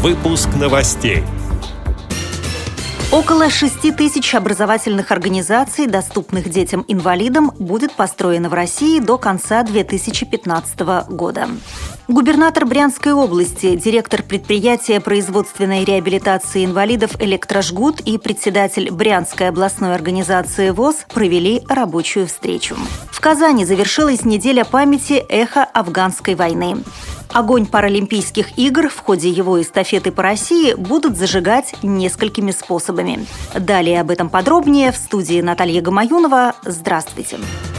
Выпуск новостей. Около 6 тысяч образовательных организаций, доступных детям-инвалидам, будет построено в России до конца 2015 года. Губернатор Брянской области, директор предприятия производственной реабилитации инвалидов «Электрожгут» и председатель Брянской областной организации ВОЗ провели рабочую встречу. В Казани завершилась неделя памяти «Эхо афганской войны». Огонь Паралимпийских игр в ходе его эстафеты по России будут зажигать несколькими способами. Далее об этом подробнее в студии Наталья Гамаюнова. Здравствуйте. Здравствуйте.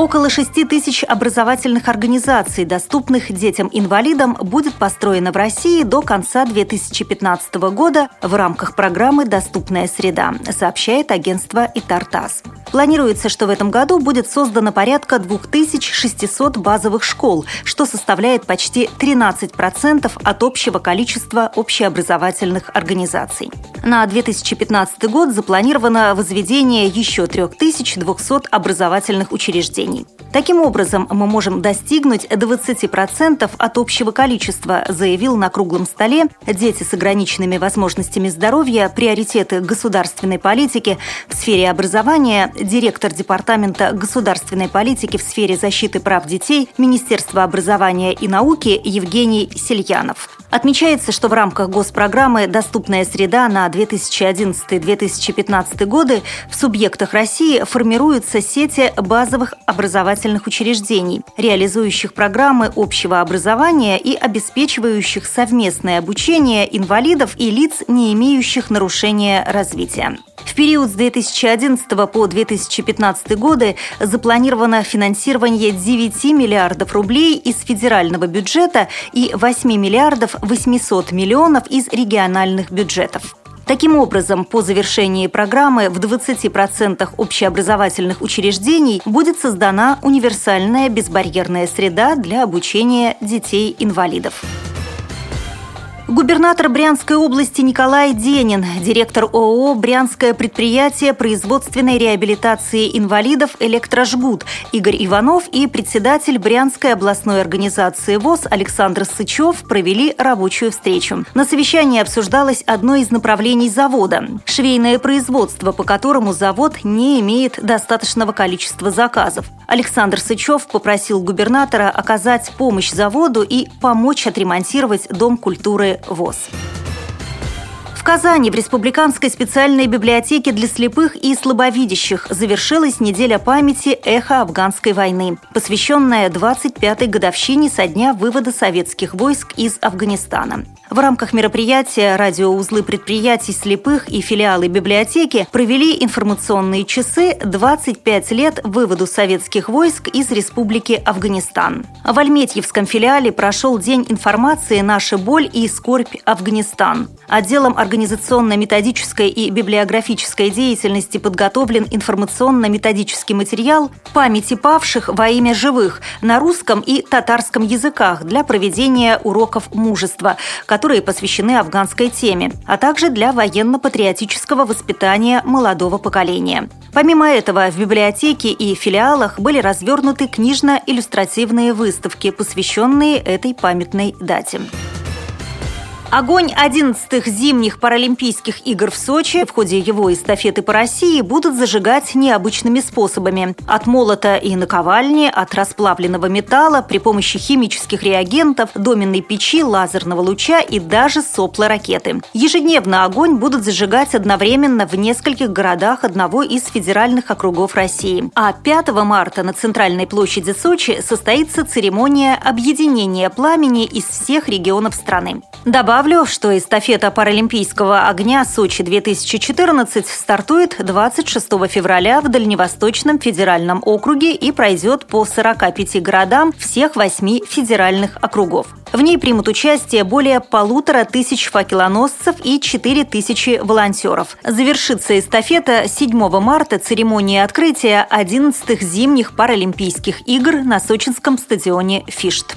Около 6 тысяч образовательных организаций, доступных детям-инвалидам, будет построено в России до конца 2015 года в рамках программы «Доступная среда», сообщает агентство «Итартас». Планируется, что в этом году будет создано порядка 2600 базовых школ, что составляет почти 13% от общего количества общеобразовательных организаций. На 2015 год запланировано возведение еще 3200 образовательных учреждений. Таким образом, мы можем достигнуть 20% от общего количества, заявил на круглом столе «Дети с ограниченными возможностями здоровья. Приоритеты государственной политики в сфере образования» директор Департамента государственной политики в сфере защиты прав детей Министерства образования и науки Евгений Сельянов. Отмечается, что в рамках госпрограммы «Доступная среда» на 2011-2015 годы в субъектах России формируются сети базовых образовательных учреждений, реализующих программы общего образования и обеспечивающих совместное обучение инвалидов и лиц, не имеющих нарушения развития. В период с 2011 по 2015 годы запланировано финансирование 9 миллиардов рублей из федерального бюджета и 8 миллиардов 800 миллионов из региональных бюджетов. Таким образом, по завершении программы в 20% общеобразовательных учреждений будет создана универсальная безбарьерная среда для обучения детей-инвалидов. Губернатор Брянской области Николай Денин, директор ООО «Брянское предприятие производственной реабилитации инвалидов «Электрожгут» Игорь Иванов и председатель Брянской областной организации ВОЗ Александр Сычев провели рабочую встречу. На совещании обсуждалось одно из направлений завода – швейное производство, по которому завод не имеет достаточного количества заказов. Александр Сычев попросил губернатора оказать помощь заводу и помочь отремонтировать Дом культуры ВОЗ. В Казани в Республиканской специальной библиотеке для слепых и слабовидящих завершилась неделя памяти «Эхо афганской войны», посвященная 25-й годовщине со дня вывода советских войск из Афганистана. В рамках мероприятия радиоузлы предприятий слепых и филиалы библиотеки провели информационные часы «25 лет выводу советских войск из Республики Афганистан». В Альметьевском филиале прошел День информации «Наша боль и скорбь Афганистан». Отделом организационно-методической и библиографической деятельности подготовлен информационно-методический материал «Памяти павших во имя живых» на русском и татарском языках для проведения уроков мужества, которые посвящены афганской теме, а также для военно-патриотического воспитания молодого поколения. Помимо этого, в библиотеке и филиалах были развернуты книжно-иллюстративные выставки, посвященные этой памятной дате. Огонь 11-х зимних Паралимпийских игр в Сочи в ходе его эстафеты по России будут зажигать необычными способами. От молота и наковальни, от расплавленного металла при помощи химических реагентов, доменной печи, лазерного луча и даже сопла ракеты. Ежедневно огонь будут зажигать одновременно в нескольких городах одного из федеральных округов России. А 5 марта на центральной площади Сочи состоится церемония объединения пламени из всех регионов страны. Добавлю, Добавлю, что эстафета Паралимпийского огня Сочи-2014 стартует 26 февраля в Дальневосточном федеральном округе и пройдет по 45 городам всех восьми федеральных округов. В ней примут участие более полутора тысяч факелоносцев и 4 тысячи волонтеров. Завершится эстафета 7 марта церемония открытия 11-х зимних Паралимпийских игр на сочинском стадионе «Фишт».